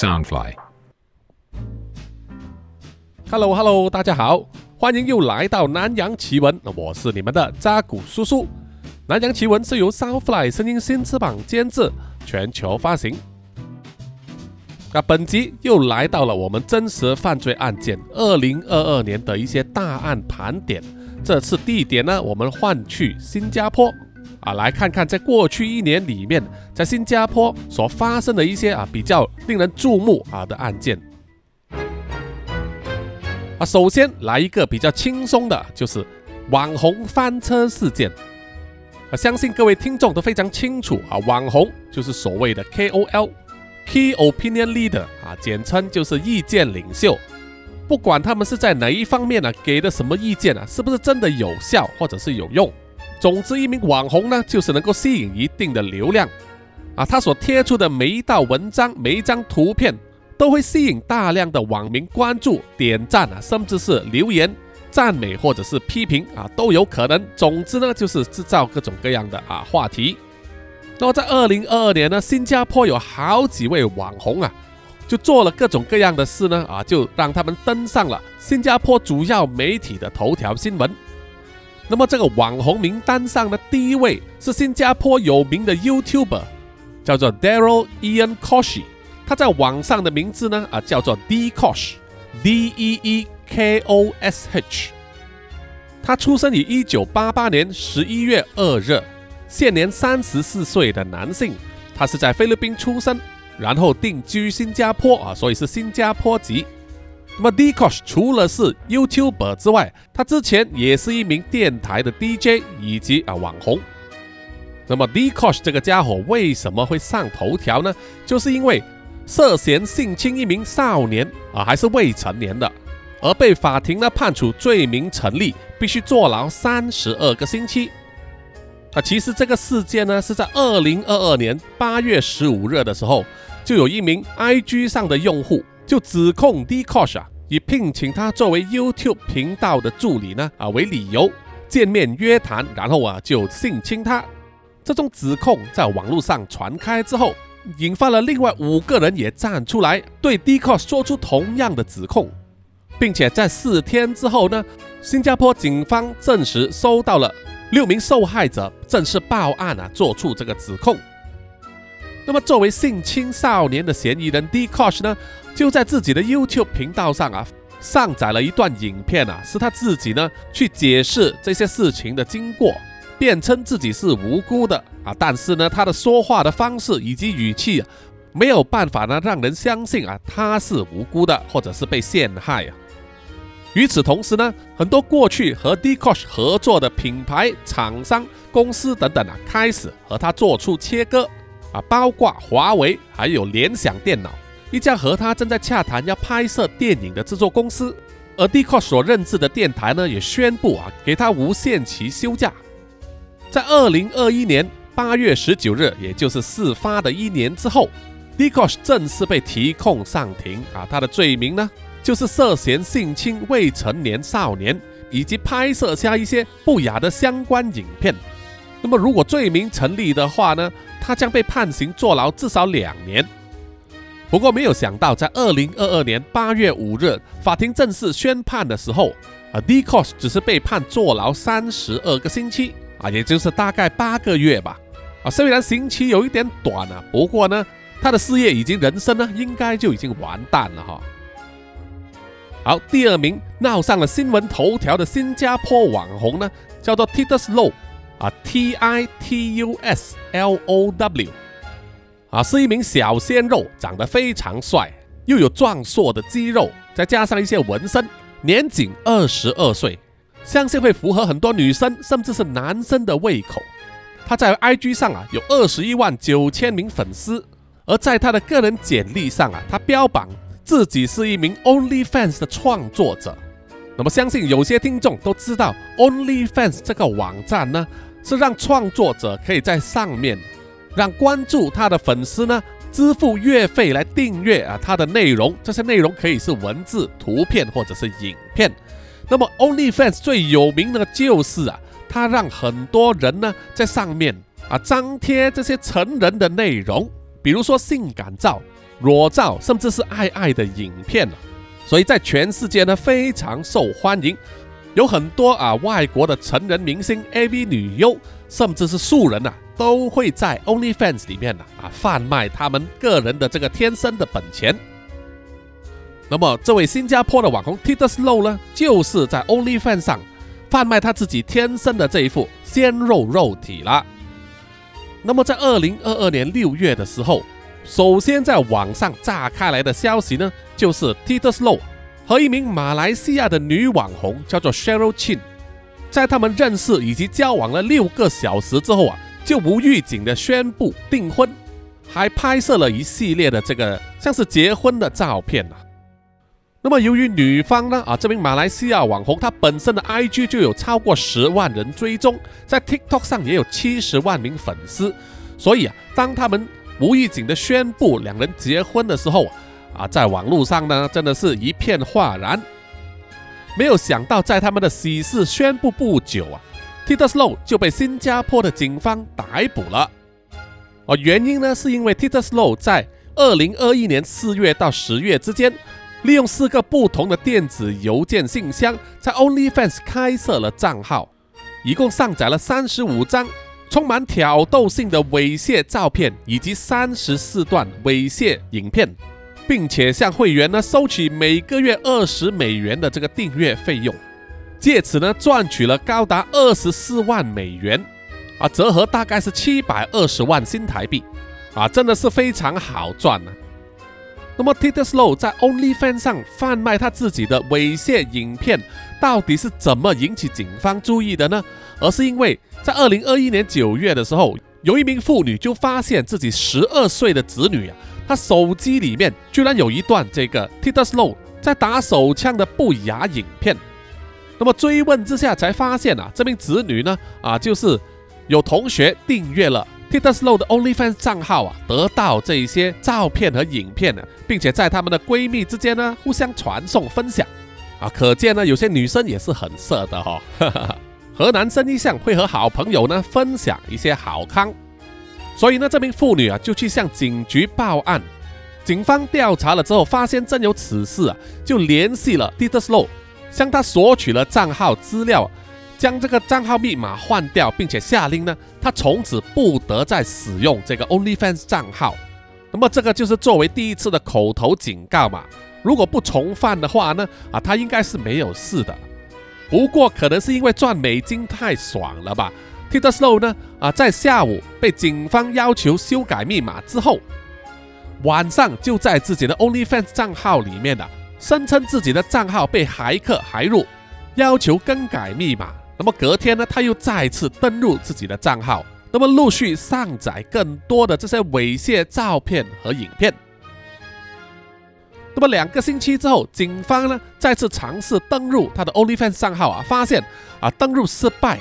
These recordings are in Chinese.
Soundfly。Hello Hello，大家好，欢迎又来到南洋奇闻，我是你们的扎古叔叔。南洋奇闻是由 Soundfly 声音新翅膀监制，全球发行。那本集又来到了我们真实犯罪案件二零二二年的一些大案盘点。这次地点呢，我们换去新加坡啊，来看看在过去一年里面，在新加坡所发生的一些啊比较令人注目啊的案件。啊，首先来一个比较轻松的，就是网红翻车事件。啊，相信各位听众都非常清楚啊，网红就是所谓的 KOL，Key Opinion Leader 啊，简称就是意见领袖。不管他们是在哪一方面呢、给的什么意见啊，是不是真的有效或者是有用？总之，一名网红呢，就是能够吸引一定的流量啊，他所贴出的每一道文章、每一张图片。都会吸引大量的网民关注、点赞啊，甚至是留言、赞美或者是批评啊，都有可能。总之呢，就是制造各种各样的啊话题。那么在二零二二年呢，新加坡有好几位网红啊，就做了各种各样的事呢啊，就让他们登上了新加坡主要媒体的头条新闻。那么这个网红名单上的第一位是新加坡有名的 YouTuber，叫做 Daryl Ian Koshi。他在网上的名字呢啊叫做 D Kosh，D E E K O S H。他出生于一九八八年十一月二日，现年三十四岁的男性。他是在菲律宾出生，然后定居新加坡啊，所以是新加坡籍。那么 D Kosh 除了是 YouTuber 之外，他之前也是一名电台的 DJ 以及啊网红。那么 D Kosh 这个家伙为什么会上头条呢？就是因为涉嫌性侵一名少年啊，还是未成年的，而被法庭呢判处罪名成立，必须坐牢三十二个星期。啊，其实这个事件呢是在二零二二年八月十五日的时候，就有一名 IG 上的用户就指控 D Kosh 啊，以聘请他作为 YouTube 频道的助理呢啊为理由见面约谈，然后啊就性侵他。这种指控在网络上传开之后。引发了另外五个人也站出来对 d c o s h 说出同样的指控，并且在四天之后呢，新加坡警方证实收到了六名受害者正式报案啊，做出这个指控。那么作为性侵少年的嫌疑人 d c o s h 呢，就在自己的 YouTube 频道上啊上载了一段影片啊，是他自己呢去解释这些事情的经过。辩称自己是无辜的啊，但是呢，他的说话的方式以及语气啊，没有办法呢让人相信啊他是无辜的，或者是被陷害啊。与此同时呢，很多过去和 d c o s h 合作的品牌、厂商、公司等等啊，开始和他做出切割啊，包括华为还有联想电脑一家和他正在洽谈要拍摄电影的制作公司，而 Dcos 所任职的电台呢，也宣布啊给他无限期休假。在二零二一年八月十九日，也就是事发的一年之后 d i k o s 正式被提控上庭啊。他的罪名呢，就是涉嫌性侵未成年少年，以及拍摄下一些不雅的相关影片。那么，如果罪名成立的话呢，他将被判刑坐牢至少两年。不过，没有想到，在二零二二年八月五日，法庭正式宣判的时候，啊 d i k o s 只是被判坐牢三十二个星期。啊，也就是大概八个月吧。啊，虽然刑期有一点短啊，不过呢，他的事业以及人生呢，应该就已经完蛋了哈。好，第二名闹上了新闻头条的新加坡网红呢，叫做 Titus Low，啊，T I T U S L O W，啊，是一名小鲜肉，长得非常帅，又有壮硕的肌肉，再加上一些纹身，年仅二十二岁。相信会符合很多女生甚至是男生的胃口。他在 IG 上啊有二十一万九千名粉丝，而在他的个人简历上啊，他标榜自己是一名 OnlyFans 的创作者。那么相信有些听众都知道，OnlyFans 这个网站呢，是让创作者可以在上面让关注他的粉丝呢支付月费来订阅啊他的内容。这些内容可以是文字、图片或者是影片。那么 OnlyFans 最有名的就是啊，它让很多人呢在上面啊张贴这些成人的内容，比如说性感照、裸照，甚至是爱爱的影片所以在全世界呢非常受欢迎，有很多啊外国的成人明星、AV 女优，甚至是素人呐，都会在 OnlyFans 里面呐啊贩卖他们个人的这个天生的本钱。那么这位新加坡的网红 Tita Slow 呢，就是在 OnlyFans 上贩卖他自己天生的这一副鲜肉肉体了。那么在二零二二年六月的时候。首先，在网上炸开来的消息呢，就是 Tita Slow 和一名马来西亚的女网红叫做 Cheryl Chin，在他们认识以及交往了六个小时之后啊，就无预警的宣布订婚，还拍摄了一系列的这个像是结婚的照片呐。那么，由于女方呢啊，这名马来西亚网红她本身的 IG 就有超过十万人追踪，在 TikTok 上也有七十万名粉丝，所以啊，当他们无预警的宣布两人结婚的时候，啊，在网络上呢，真的是一片哗然。没有想到，在他们的喜事宣布不久啊，Tita Slow 就被新加坡的警方逮捕了。哦，原因呢，是因为 Tita Slow 在二零二一年四月到十月之间，利用四个不同的电子邮件信箱，在 OnlyFans 开设了账号，一共上载了三十五张。充满挑逗性的猥亵照片以及三十四段猥亵影片，并且向会员呢收取每个月二十美元的这个订阅费用，借此呢赚取了高达二十四万美元，啊，折合大概是七百二十万新台币，啊，真的是非常好赚呢。那么 Tita Slow 在 OnlyFans 上贩卖他自己的猥亵影片，到底是怎么引起警方注意的呢？而是因为。在二零二一年九月的时候，有一名妇女就发现自己十二岁的子女啊，他手机里面居然有一段这个 Tita Slow 在打手枪的不雅影片。那么追问之下，才发现啊，这名子女呢，啊，就是有同学订阅了 Tita Slow 的 OnlyFans 账号啊，得到这些照片和影片呢，并且在他们的闺蜜之间呢，互相传送分享。啊，可见呢，有些女生也是很色的哈。和男生一向会和好朋友呢分享一些好康，所以呢，这名妇女啊就去向警局报案。警方调查了之后，发现真有此事啊，就联系了 d i t e r Slow，向他索取了账号资料，将这个账号密码换掉，并且下令呢，他从此不得再使用这个 OnlyFans 账号。那么这个就是作为第一次的口头警告嘛，如果不重犯的话呢，啊，他应该是没有事的。不过可能是因为赚美金太爽了吧，Tita Slow 呢啊，在下午被警方要求修改密码之后，晚上就在自己的 OnlyFans 账号里面的声称自己的账号被骇客骇入，要求更改密码。那么隔天呢，他又再次登录自己的账号，那么陆续上载更多的这些猥亵照片和影片。那么两个星期之后，警方呢再次尝试登入他的 OnlyFans 账号啊，发现啊登入失败，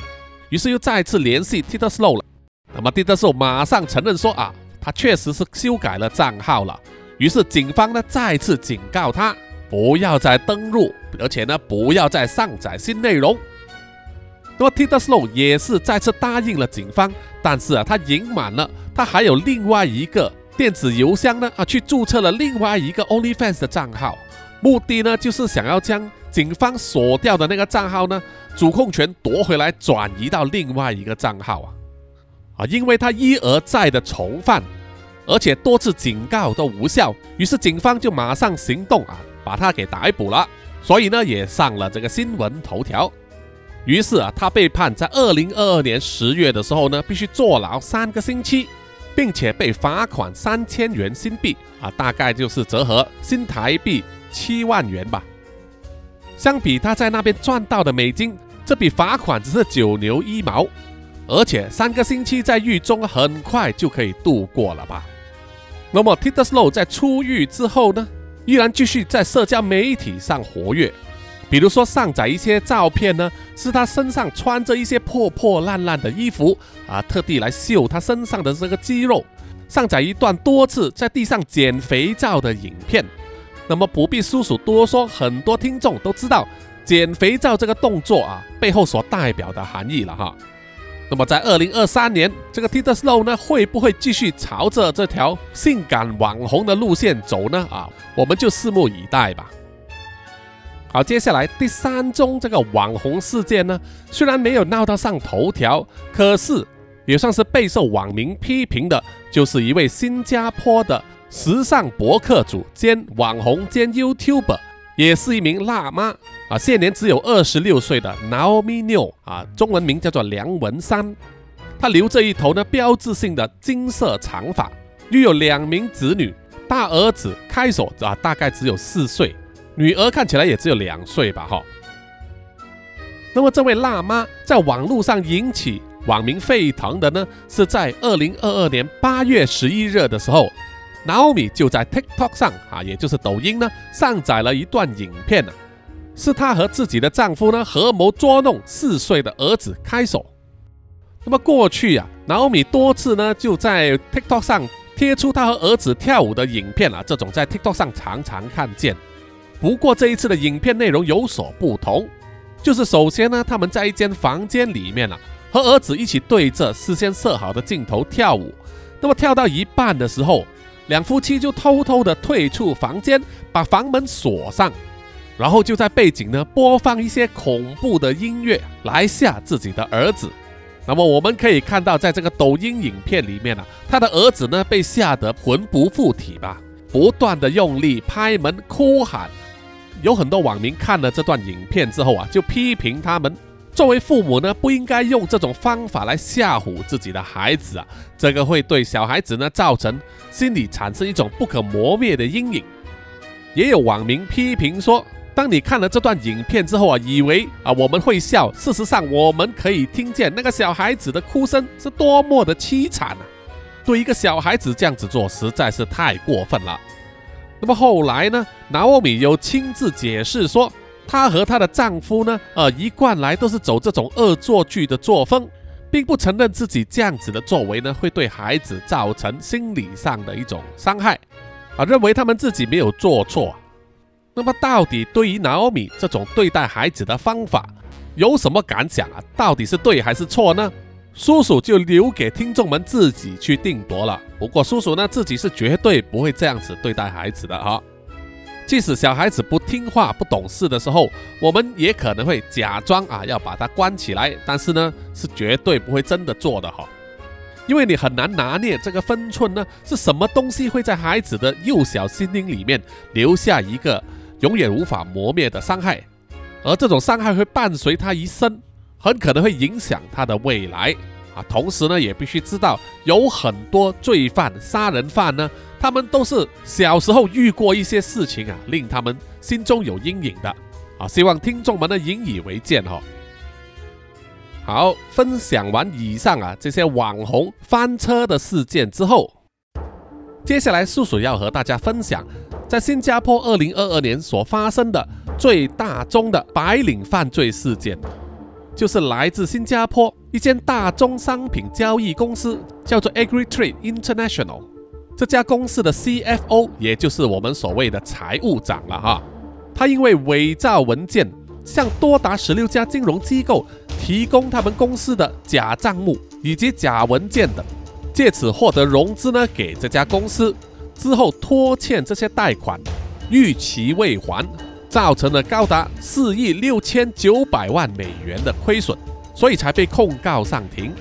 于是又再次联系 Tita Slow 了。那么 Tita Slow 马上承认说啊，他确实是修改了账号了。于是警方呢再次警告他不要再登录，而且呢不要再上载新内容。那么 Tita Slow 也是再次答应了警方，但是啊他隐瞒了他还有另外一个。电子邮箱呢啊，去注册了另外一个 OnlyFans 的账号，目的呢就是想要将警方锁掉的那个账号呢主控权夺回来，转移到另外一个账号啊啊，因为他一而再的重犯，而且多次警告都无效，于是警方就马上行动啊，把他给逮捕了，所以呢也上了这个新闻头条。于是啊，他被判在二零二二年十月的时候呢，必须坐牢三个星期。并且被罚款三千元新币啊，大概就是折合新台币七万元吧。相比他在那边赚到的美金，这笔罚款只是九牛一毛，而且三个星期在狱中很快就可以度过了吧。那么 Tita Slow 在出狱之后呢，依然继续在社交媒体上活跃。比如说上载一些照片呢，是他身上穿着一些破破烂烂的衣服啊，特地来秀他身上的这个肌肉。上载一段多次在地上捡肥皂的影片。那么不必叔叔多说，很多听众都知道捡肥皂这个动作啊背后所代表的含义了哈。那么在二零二三年，这个 Tita Slow 呢，会不会继续朝着这条性感网红的路线走呢？啊，我们就拭目以待吧。好，接下来第三宗这个网红事件呢，虽然没有闹到上头条，可是也算是备受网民批评的，就是一位新加坡的时尚博客主兼网红兼 YouTuber，也是一名辣妈。啊，现年只有二十六岁的 Naomi Neo 啊，中文名叫做梁文山，她留着一头呢标志性的金色长发，育有两名子女，大儿子开锁啊大概只有四岁，女儿看起来也只有两岁吧哈。那么这位辣妈在网络上引起网民沸腾的呢，是在二零二二年八月十一日的时候，Naomi 就在 TikTok 上啊，也就是抖音呢，上载了一段影片呢。是她和自己的丈夫呢合谋捉弄四岁的儿子开手。那么过去呀，Naomi 多次呢就在 TikTok 上贴出她和儿子跳舞的影片啊，这种在 TikTok 上常常看见。不过这一次的影片内容有所不同，就是首先呢，他们在一间房间里面啊，和儿子一起对着事先设好的镜头跳舞。那么跳到一半的时候，两夫妻就偷偷的退出房间，把房门锁上。然后就在背景呢播放一些恐怖的音乐来吓自己的儿子。那么我们可以看到，在这个抖音影片里面呢，他的儿子呢被吓得魂不附体吧，不断的用力拍门哭喊。有很多网民看了这段影片之后啊，就批评他们作为父母呢不应该用这种方法来吓唬自己的孩子啊，这个会对小孩子呢造成心理产生一种不可磨灭的阴影。也有网民批评说。当你看了这段影片之后啊，以为啊我们会笑，事实上我们可以听见那个小孩子的哭声是多么的凄惨啊！对一个小孩子这样子做实在是太过分了。那么后来呢，拿奥米又亲自解释说，她和她的丈夫呢，呃，一贯来都是走这种恶作剧的作风，并不承认自己这样子的作为呢会对孩子造成心理上的一种伤害，啊，认为他们自己没有做错。那么，到底对于 Naomi 这种对待孩子的方法有什么感想啊？到底是对还是错呢？叔叔就留给听众们自己去定夺了。不过，叔叔呢自己是绝对不会这样子对待孩子的哈。即使小孩子不听话、不懂事的时候，我们也可能会假装啊要把他关起来，但是呢是绝对不会真的做的哈。因为你很难拿捏这个分寸呢，是什么东西会在孩子的幼小心灵里面留下一个。永远无法磨灭的伤害，而这种伤害会伴随他一生，很可能会影响他的未来同时呢，也必须知道，有很多罪犯、杀人犯呢，他们都是小时候遇过一些事情啊，令他们心中有阴影的啊。希望听众们呢引以为戒哈。好，分享完以上啊这些网红翻车的事件之后，接下来叔叔要和大家分享。在新加坡，二零二二年所发生的最大宗的白领犯罪事件，就是来自新加坡一间大宗商品交易公司，叫做 AgriTrade International。这家公司的 CFO，也就是我们所谓的财务长了哈，他因为伪造文件，向多达十六家金融机构提供他们公司的假账目以及假文件等，借此获得融资呢，给这家公司。之后拖欠这些贷款，逾期未还，造成了高达四亿六千九百万美元的亏损，所以才被控告上庭。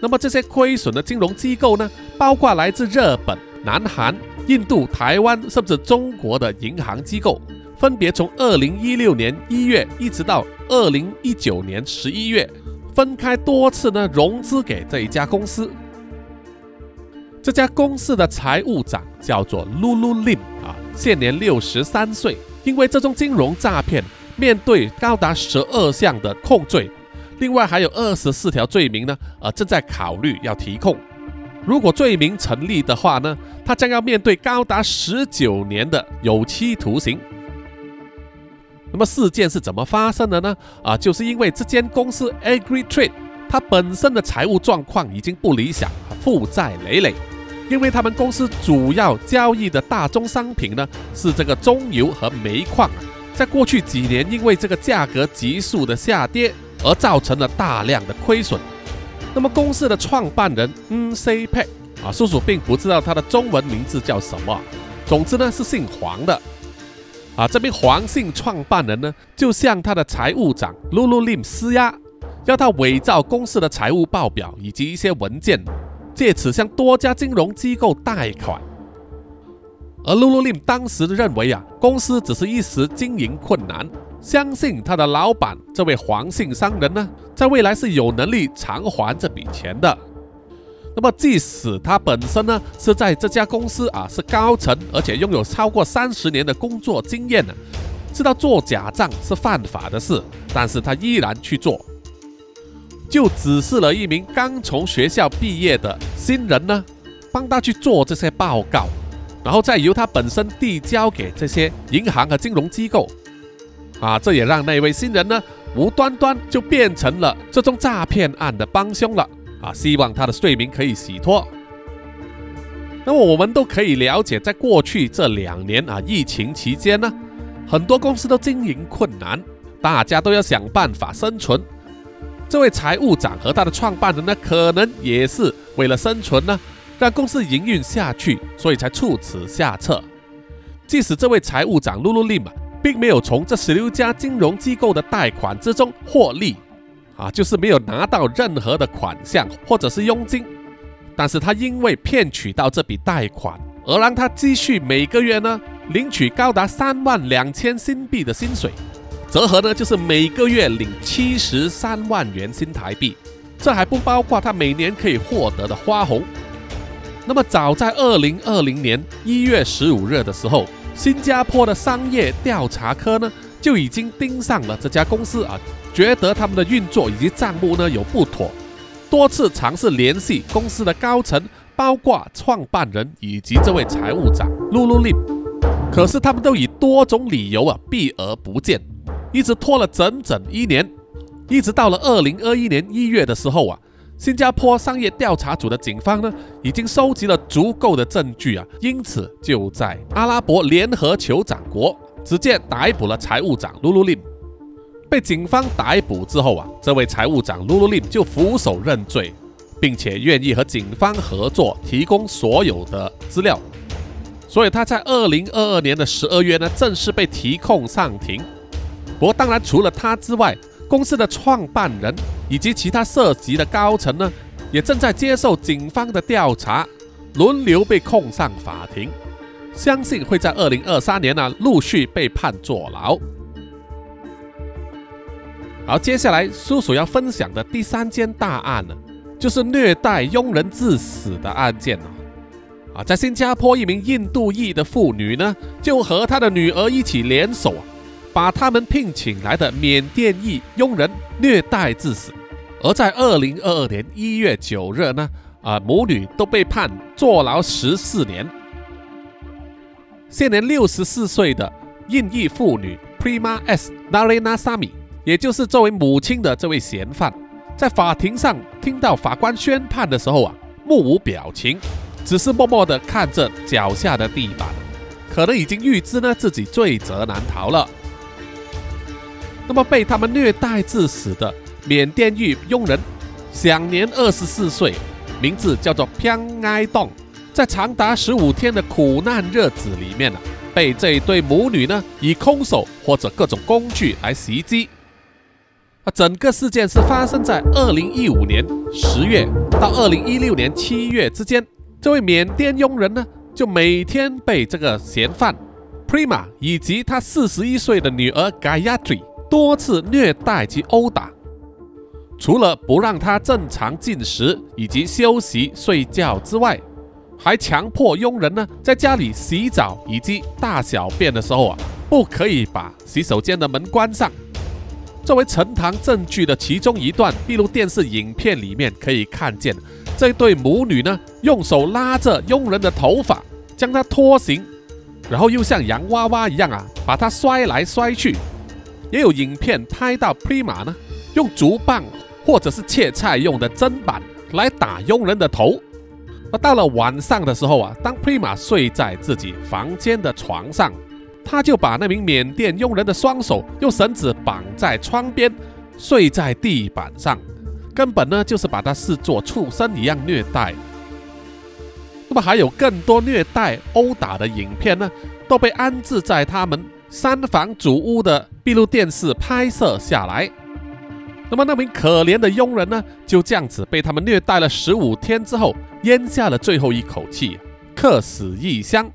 那么这些亏损的金融机构呢，包括来自日本、南韩、印度、台湾，甚至中国的银行机构，分别从二零一六年一月一直到二零一九年十一月，分开多次呢融资给这一家公司。这家公司的财务长叫做 Lulu Lim 啊，现年六十三岁。因为这宗金融诈骗，面对高达十二项的控罪，另外还有二十四条罪名呢，呃，正在考虑要提控。如果罪名成立的话呢，他将要面对高达十九年的有期徒刑。那么事件是怎么发生的呢？啊，就是因为这间公司 AgriTrade，它本身的财务状况已经不理想，负债累累。因为他们公司主要交易的大宗商品呢，是这个中油和煤矿，在过去几年因为这个价格急速的下跌而造成了大量的亏损，那么公司的创办人嗯 C P 啊，叔叔并不知道他的中文名字叫什么，总之呢是姓黄的。啊，这名黄姓创办人呢，就向他的财务长 Lulu Lim 施压，要他伪造公司的财务报表以及一些文件，借此向多家金融机构贷款。而 Lulu Lim 当时认为啊，公司只是一时经营困难，相信他的老板这位黄姓商人呢，在未来是有能力偿还这笔钱的。那么，即使他本身呢是在这家公司啊是高层，而且拥有超过三十年的工作经验呢，知道做假账是犯法的事，但是他依然去做，就指示了一名刚从学校毕业的新人呢，帮他去做这些报告，然后再由他本身递交给这些银行和金融机构，啊，这也让那位新人呢无端端就变成了这宗诈骗案的帮凶了。啊，希望他的罪名可以洗脱。那么我们都可以了解，在过去这两年啊，疫情期间呢，很多公司都经营困难，大家都要想办法生存。这位财务长和他的创办人呢，可能也是为了生存呢，让公司营运下去，所以才出此下策。即使这位财务长露露丽嘛，并没有从这十六家金融机构的贷款之中获利。啊，就是没有拿到任何的款项或者是佣金，但是他因为骗取到这笔贷款，而让他继续每个月呢领取高达三万两千新币的薪水，折合呢就是每个月领七十三万元新台币，这还不包括他每年可以获得的花红。那么早在二零二零年一月十五日的时候，新加坡的商业调查科呢就已经盯上了这家公司啊。觉得他们的运作以及账目呢有不妥，多次尝试联系公司的高层，包括创办人以及这位财务长露露令，可是他们都以多种理由啊避而不见，一直拖了整整一年，一直到了二零二一年一月的时候啊，新加坡商业调查组的警方呢已经收集了足够的证据啊，因此就在阿拉伯联合酋长国直接逮捕了财务长卢卢令。被警方逮捕之后啊，这位财务长 Lulu Lim 就俯首认罪，并且愿意和警方合作，提供所有的资料。所以他在二零二二年的十二月呢，正式被提控上庭。不过，当然除了他之外，公司的创办人以及其他涉及的高层呢，也正在接受警方的调查，轮流被控上法庭。相信会在二零二三年呢，陆续被判坐牢。好，接下来叔叔要分享的第三件大案呢，就是虐待佣人致死的案件哦。啊，在新加坡，一名印度裔的妇女呢，就和她的女儿一起联手啊，把他们聘请来的缅甸裔佣人虐待致死。而在二零二二年一月九日呢，啊，母女都被判坐牢十四年。现年六十四岁的印裔妇女 Prima S n a r e n a s a m i。也就是作为母亲的这位嫌犯，在法庭上听到法官宣判的时候啊，目无表情，只是默默地看着脚下的地板，可能已经预知呢自己罪责难逃了。那么被他们虐待致死的缅甸裔佣人，享年二十四岁，名字叫做偏哀洞，在长达十五天的苦难日子里面呢，被这一对母女呢以空手或者各种工具来袭击。啊，整个事件是发生在二零一五年十月到二零一六年七月之间。这位缅甸佣人呢，就每天被这个嫌犯 Prima 以及他四十一岁的女儿 Gayatri 多次虐待及殴打，除了不让他正常进食以及休息睡觉之外，还强迫佣人呢在家里洗澡以及大小便的时候啊，不可以把洗手间的门关上。作为呈堂证据的其中一段闭路电视影片里面可以看见，这对母女呢用手拉着佣人的头发，将他拖行，然后又像洋娃娃一样啊把他摔来摔去。也有影片拍到 Prima 呢用竹棒或者是切菜用的砧板来打佣人的头。而到了晚上的时候啊，当 Prima 睡在自己房间的床上。他就把那名缅甸佣人的双手用绳子绑在窗边，睡在地板上，根本呢就是把他视作畜生一样虐待。那么还有更多虐待、殴打的影片呢，都被安置在他们三房主屋的闭路电视拍摄下来。那么那名可怜的佣人呢，就这样子被他们虐待了十五天之后，咽下了最后一口气，客死异乡。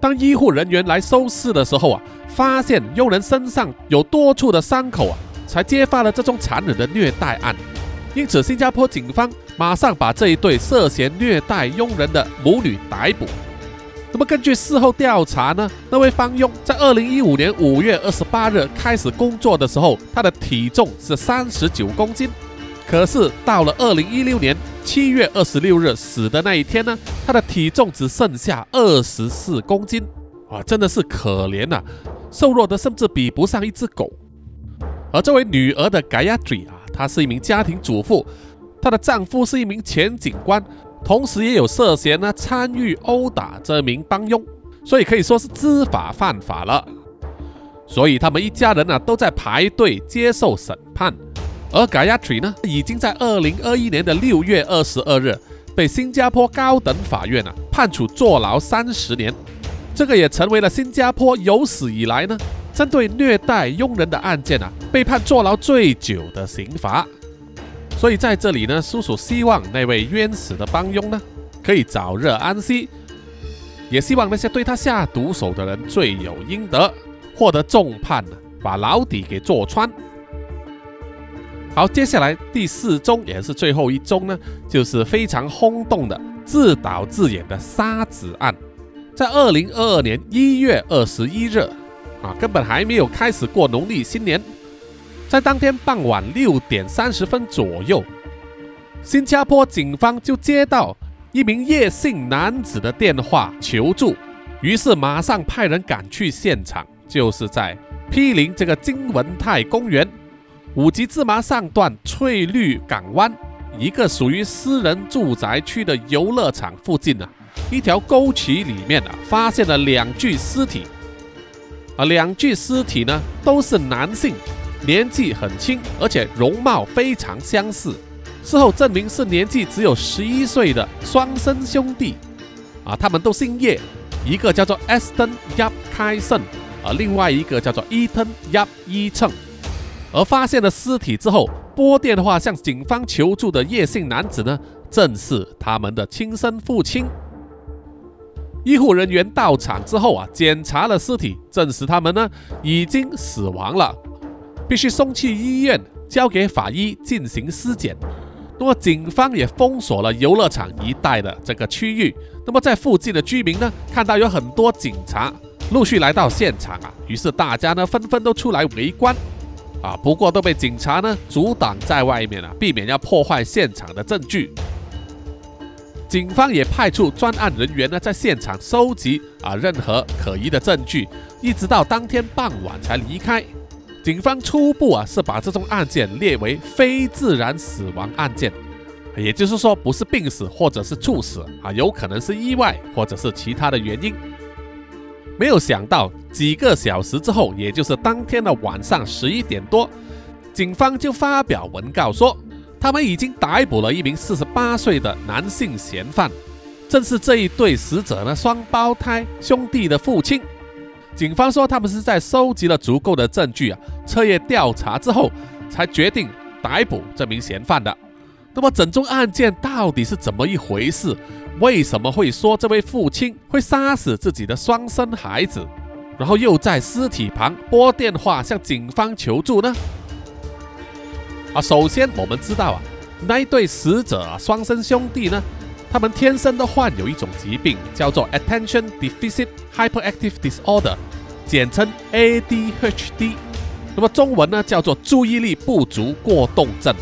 当医护人员来收尸的时候啊，发现佣人身上有多处的伤口啊，才揭发了这宗残忍的虐待案。因此，新加坡警方马上把这一对涉嫌虐待佣人的母女逮捕。那么，根据事后调查呢，那位方佣在二零一五年五月二十八日开始工作的时候，他的体重是三十九公斤。可是到了二零一六年七月二十六日死的那一天呢，他的体重只剩下二十四公斤。啊，真的是可怜呐，瘦弱的甚至比不上一只狗。而这位女儿的盖亚蒂啊，她是一名家庭主妇，她的丈夫是一名前警官。同时也有涉嫌呢参与殴打这名帮佣，所以可以说是知法犯法了。所以他们一家人呢都在排队接受审判。而 Gayatri 呢已经在二零二一年的六月二十二日被新加坡高等法院呢判处坐牢三十年，这个也成为了新加坡有史以来呢针对虐待佣人的案件啊被判坐牢最久的刑罚。所以在这里呢，叔叔希望那位冤死的帮佣呢，可以早日安息，也希望那些对他下毒手的人罪有应得，获得重判呢，把牢底给坐穿。好，接下来第四宗也是最后一宗呢，就是非常轰动的自导自演的杀子案，在二零二二年一月二十一日，啊，根本还没有开始过农历新年。在当天傍晚六点三十分左右，新加坡警方就接到一名叶姓男子的电话求助，于是马上派人赶去现场，就是在毗邻这个金文泰公园五级芝麻上段翠绿港湾一个属于私人住宅区的游乐场附近啊，一条沟渠里面啊，发现了两具尸体，啊，两具尸体呢都是男性。年纪很轻，而且容貌非常相似。事后证明是年纪只有十一岁的双生兄弟，啊，他们都姓叶，一个叫做 Aston Yap 开胜，而另外一个叫做 Ethan Yap 伊称。而发现了尸体之后，拨电话向警方求助的叶姓男子呢，正是他们的亲生父亲。医护人员到场之后啊，检查了尸体，证实他们呢已经死亡了。必须送去医院，交给法医进行尸检。那么，警方也封锁了游乐场一带的这个区域。那么，在附近的居民呢，看到有很多警察陆续来到现场啊，于是大家呢纷纷都出来围观啊。不过都被警察呢阻挡在外面了，避免要破坏现场的证据。警方也派出专案人员呢在现场收集啊任何可疑的证据，一直到当天傍晚才离开。警方初步啊是把这宗案件列为非自然死亡案件，也就是说不是病死或者是猝死啊，有可能是意外或者是其他的原因。没有想到几个小时之后，也就是当天的晚上十一点多，警方就发表文告说，他们已经逮捕了一名四十八岁的男性嫌犯，正是这一对死者呢双胞胎兄弟的父亲。警方说，他们是在收集了足够的证据啊，彻夜调查之后，才决定逮捕这名嫌犯的。那么，整宗案件到底是怎么一回事？为什么会说这位父亲会杀死自己的双生孩子，然后又在尸体旁拨电话向警方求助呢？啊，首先我们知道啊，那一对死者双生兄弟呢？他们天生都患有一种疾病，叫做 Attention Deficit Hyperactive Disorder，简称 ADHD。那么中文呢叫做注意力不足过动症。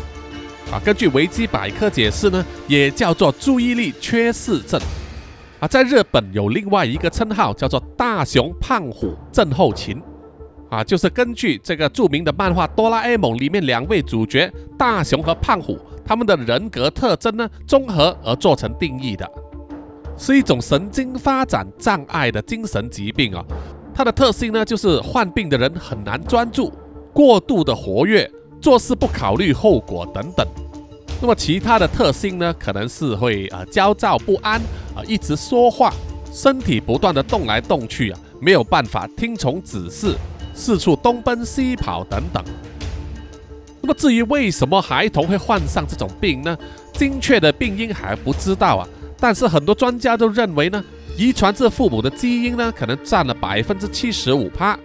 啊，根据维基百科解释呢，也叫做注意力缺失症。啊，在日本有另外一个称号叫做大熊胖虎症候群。啊，就是根据这个著名的漫画《哆啦 A 梦》里面两位主角大雄和胖虎。他们的人格特征呢，综合而做成定义的，是一种神经发展障碍的精神疾病啊。它的特性呢，就是患病的人很难专注，过度的活跃，做事不考虑后果等等。那么其他的特性呢，可能是会啊焦躁不安啊，一直说话，身体不断的动来动去啊，没有办法听从指示，四处东奔西跑等等。那么至于为什么孩童会患上这种病呢？精确的病因还不知道啊，但是很多专家都认为呢，遗传自父母的基因呢，可能占了百分之七十五趴。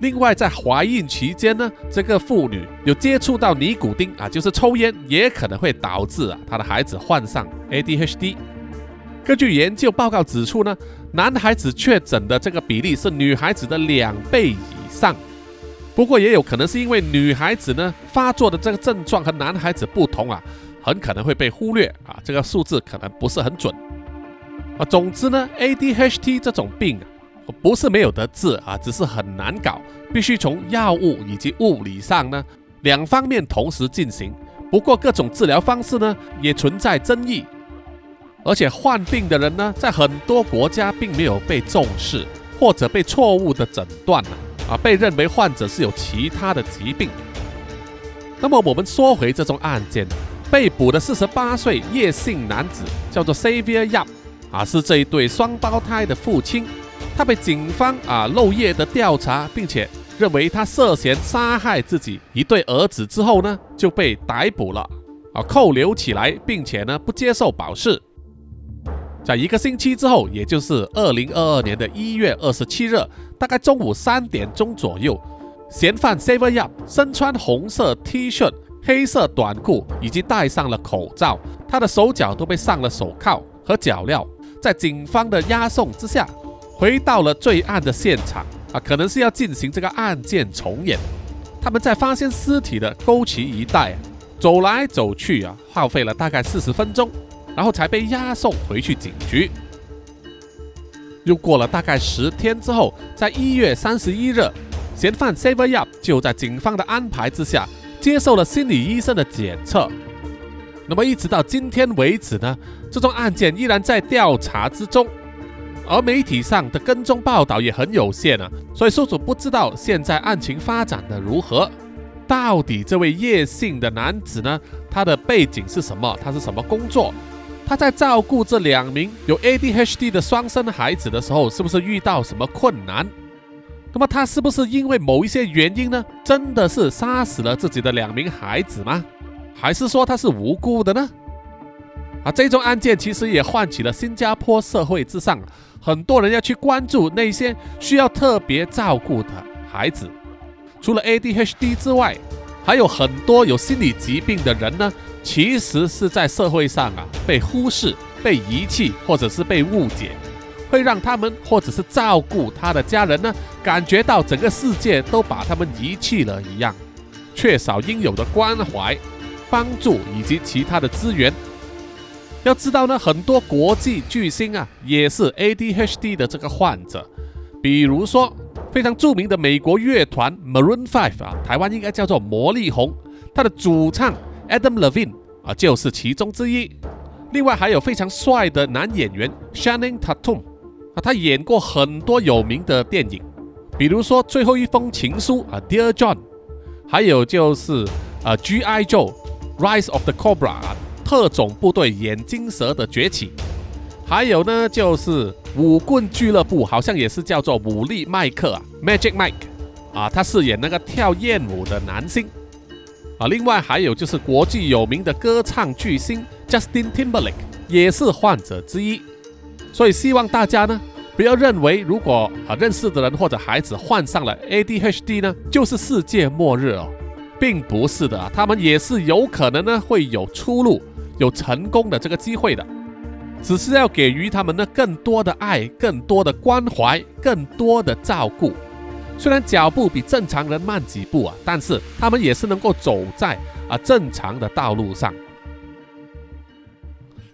另外，在怀孕期间呢，这个妇女有接触到尼古丁啊，就是抽烟，也可能会导致啊她的孩子患上 ADHD。根据研究报告指出呢，男孩子确诊的这个比例是女孩子的两倍以上。不过也有可能是因为女孩子呢发作的这个症状和男孩子不同啊，很可能会被忽略啊，这个数字可能不是很准。啊，总之呢，ADHD 这种病啊。不是没有得治啊，只是很难搞，必须从药物以及物理上呢两方面同时进行。不过各种治疗方式呢也存在争议，而且患病的人呢在很多国家并没有被重视，或者被错误的诊断了啊，被认为患者是有其他的疾病。那么我们说回这宗案件，被捕的四十八岁叶姓男子叫做 Xavier Yap 啊，是这一对双胞胎的父亲。他被警方啊漏夜的调查，并且认为他涉嫌杀害自己一对儿子之后呢，就被逮捕了啊，扣留起来，并且呢不接受保释。在一个星期之后，也就是二零二二年的一月二十七日，大概中午三点钟左右，嫌犯 s a v e r Yap 身穿红色 T 恤、黑色短裤，以及戴上了口罩，他的手脚都被上了手铐和脚镣，在警方的押送之下。回到了罪案的现场啊，可能是要进行这个案件重演。他们在发现尸体的沟渠一带走来走去啊，耗费了大概四十分钟，然后才被押送回去警局。又过了大概十天之后，在一月三十一日，嫌犯 s a v e r Yap 就在警方的安排之下接受了心理医生的检测。那么一直到今天为止呢，这宗案件依然在调查之中。而媒体上的跟踪报道也很有限啊，所以叔叔不知道现在案情发展的如何。到底这位叶姓的男子呢？他的背景是什么？他是什么工作？他在照顾这两名有 ADHD 的双生孩子的时候，是不是遇到什么困难？那么他是不是因为某一些原因呢？真的是杀死了自己的两名孩子吗？还是说他是无辜的呢？啊，这种案件其实也唤起了新加坡社会之上很多人要去关注那些需要特别照顾的孩子。除了 ADHD 之外，还有很多有心理疾病的人呢，其实是在社会上啊被忽视、被遗弃，或者是被误解，会让他们或者是照顾他的家人呢，感觉到整个世界都把他们遗弃了一样，缺少应有的关怀、帮助以及其他的资源。要知道呢，很多国际巨星啊，也是 ADHD 的这个患者。比如说，非常著名的美国乐团 Maroon Five 啊，台湾应该叫做魔力红，他的主唱 Adam Levine 啊，就是其中之一。另外还有非常帅的男演员 Shannon Tatum 啊，他演过很多有名的电影，比如说《最后一封情书》啊，Dear John，还有就是呃 G.I. Joe Rise of the Cobra。特种部队眼镜蛇的崛起，还有呢，就是舞棍俱乐部，好像也是叫做武力麦克啊，Magic Mike 啊，他饰演那个跳艳舞的男星啊。另外还有就是国际有名的歌唱巨星 Justin Timberlake 也是患者之一。所以希望大家呢，不要认为如果啊认识的人或者孩子患上了 ADHD 呢，就是世界末日哦，并不是的啊，他们也是有可能呢会有出路。有成功的这个机会的，只是要给予他们呢更多的爱、更多的关怀、更多的照顾。虽然脚步比正常人慢几步啊，但是他们也是能够走在啊正常的道路上。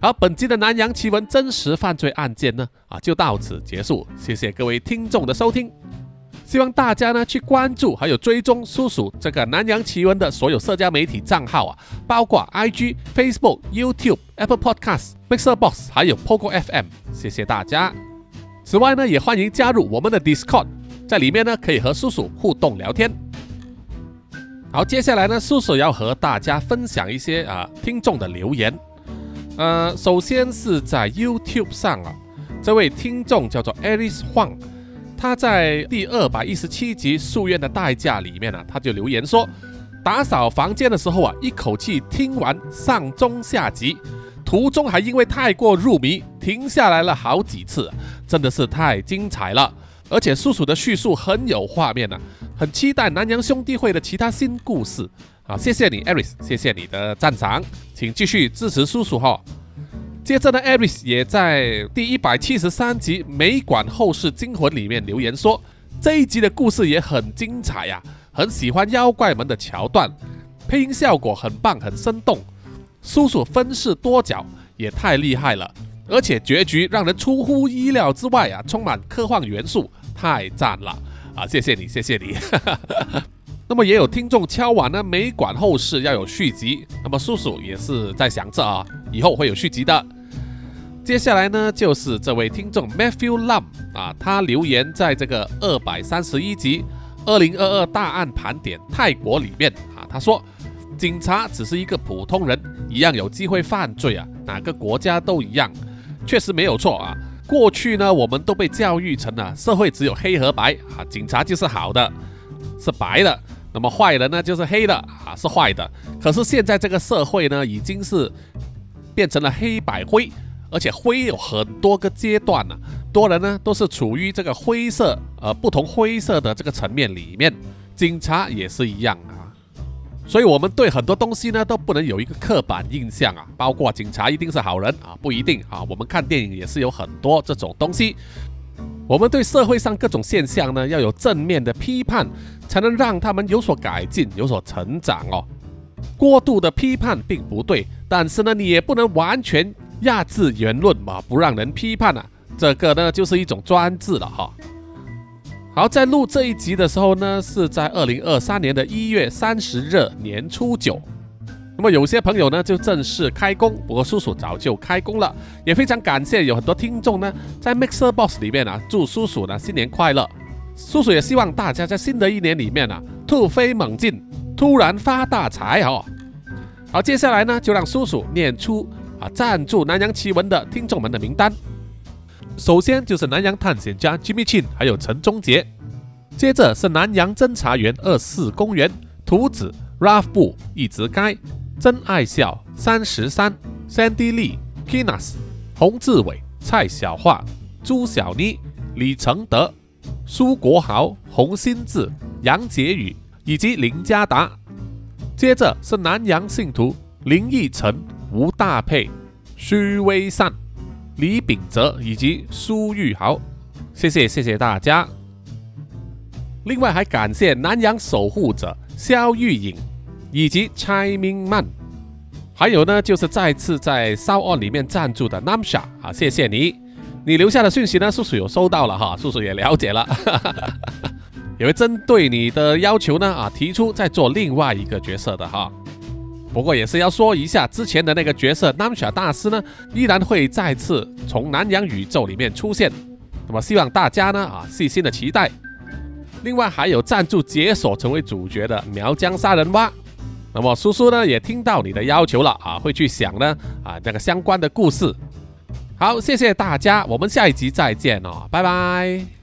好，本期的南洋奇闻真实犯罪案件呢啊就到此结束，谢谢各位听众的收听。希望大家呢去关注还有追踪叔叔这个南洋奇闻的所有社交媒体账号啊，包括 IG、Facebook、YouTube、Apple Podcasts、Mixer Box，还有 Pogo FM。谢谢大家。此外呢，也欢迎加入我们的 Discord，在里面呢可以和叔叔互动聊天。好，接下来呢，叔叔要和大家分享一些啊听众的留言。呃，首先是在 YouTube 上啊，这位听众叫做 Alice Huang，他在第二百一十七集《夙愿的代价》里面呢，他就留言说，打扫房间的时候啊，一口气听完上中下集，途中还因为太过入迷，停下来了好几次，真的是太精彩了。而且叔叔的叙述很有画面呢，很期待南洋兄弟会的其他新故事啊！谢谢你，Aris，谢谢你的赞赏，请继续支持叔叔哈。接着呢，Aris 也在第一百七十三集《美馆后世惊魂》里面留言说，这一集的故事也很精彩呀，很喜欢妖怪们的桥段，配音效果很棒，很生动，叔叔分饰多角也太厉害了。而且结局让人出乎意料之外啊，充满科幻元素，太赞了啊！谢谢你，谢谢你。那么也有听众敲碗呢，没管后事要有续集。那么叔叔也是在想着啊，以后会有续集的。接下来呢，就是这位听众 Matthew Lam 啊，他留言在这个二百三十一集《二零二二大案盘点泰国》里面啊，他说警察只是一个普通人，一样有机会犯罪啊，哪个国家都一样。确实没有错啊！过去呢，我们都被教育成了社会只有黑和白啊，警察就是好的，是白的；那么坏人呢，就是黑的啊，是坏的。可是现在这个社会呢，已经是变成了黑白灰，而且灰有很多个阶段呢，多人呢都是处于这个灰色呃不同灰色的这个层面里面，警察也是一样啊。所以，我们对很多东西呢，都不能有一个刻板印象啊，包括警察一定是好人啊，不一定啊。我们看电影也是有很多这种东西。我们对社会上各种现象呢，要有正面的批判，才能让他们有所改进、有所成长哦。过度的批判并不对，但是呢，你也不能完全压制言论嘛，不让人批判啊，这个呢，就是一种专制了哈。好，在录这一集的时候呢，是在二零二三年的一月三十日年初九。那么有些朋友呢就正式开工，不过叔叔早就开工了，也非常感谢有很多听众呢在 Mixer Box 里面啊祝叔叔呢新年快乐。叔叔也希望大家在新的一年里面啊突飞猛进，突然发大财哦。好，接下来呢就让叔叔念出啊赞助南洋奇闻的听众们的名单。首先就是南洋探险家 Jimmy Chin，还有陈忠杰。接着是南洋侦查员二四公园图子 Ralph 布一直该真爱笑三十三 Sandy Lee Kinas 洪志伟蔡小桦朱小妮李承德苏国豪洪新志杨杰宇以及林家达。接着是南洋信徒林奕晨吴大佩徐威善。李秉哲以及苏玉豪，谢谢谢谢大家。另外还感谢南洋守护者肖玉颖以及蔡明曼，还有呢就是再次在烧案里面赞助的 Namsha 啊，谢谢你，你留下的讯息呢，叔叔有收到了哈，叔叔也了解了，也会针对你的要求呢？啊提出再做另外一个角色的哈。不过也是要说一下，之前的那个角色 Namsha 大师呢，依然会再次从南洋宇宙里面出现。那么希望大家呢啊细心的期待。另外还有赞助解锁成为主角的苗疆杀人蛙。那么叔叔呢也听到你的要求了啊，会去想呢啊那个相关的故事。好，谢谢大家，我们下一集再见哦，拜拜。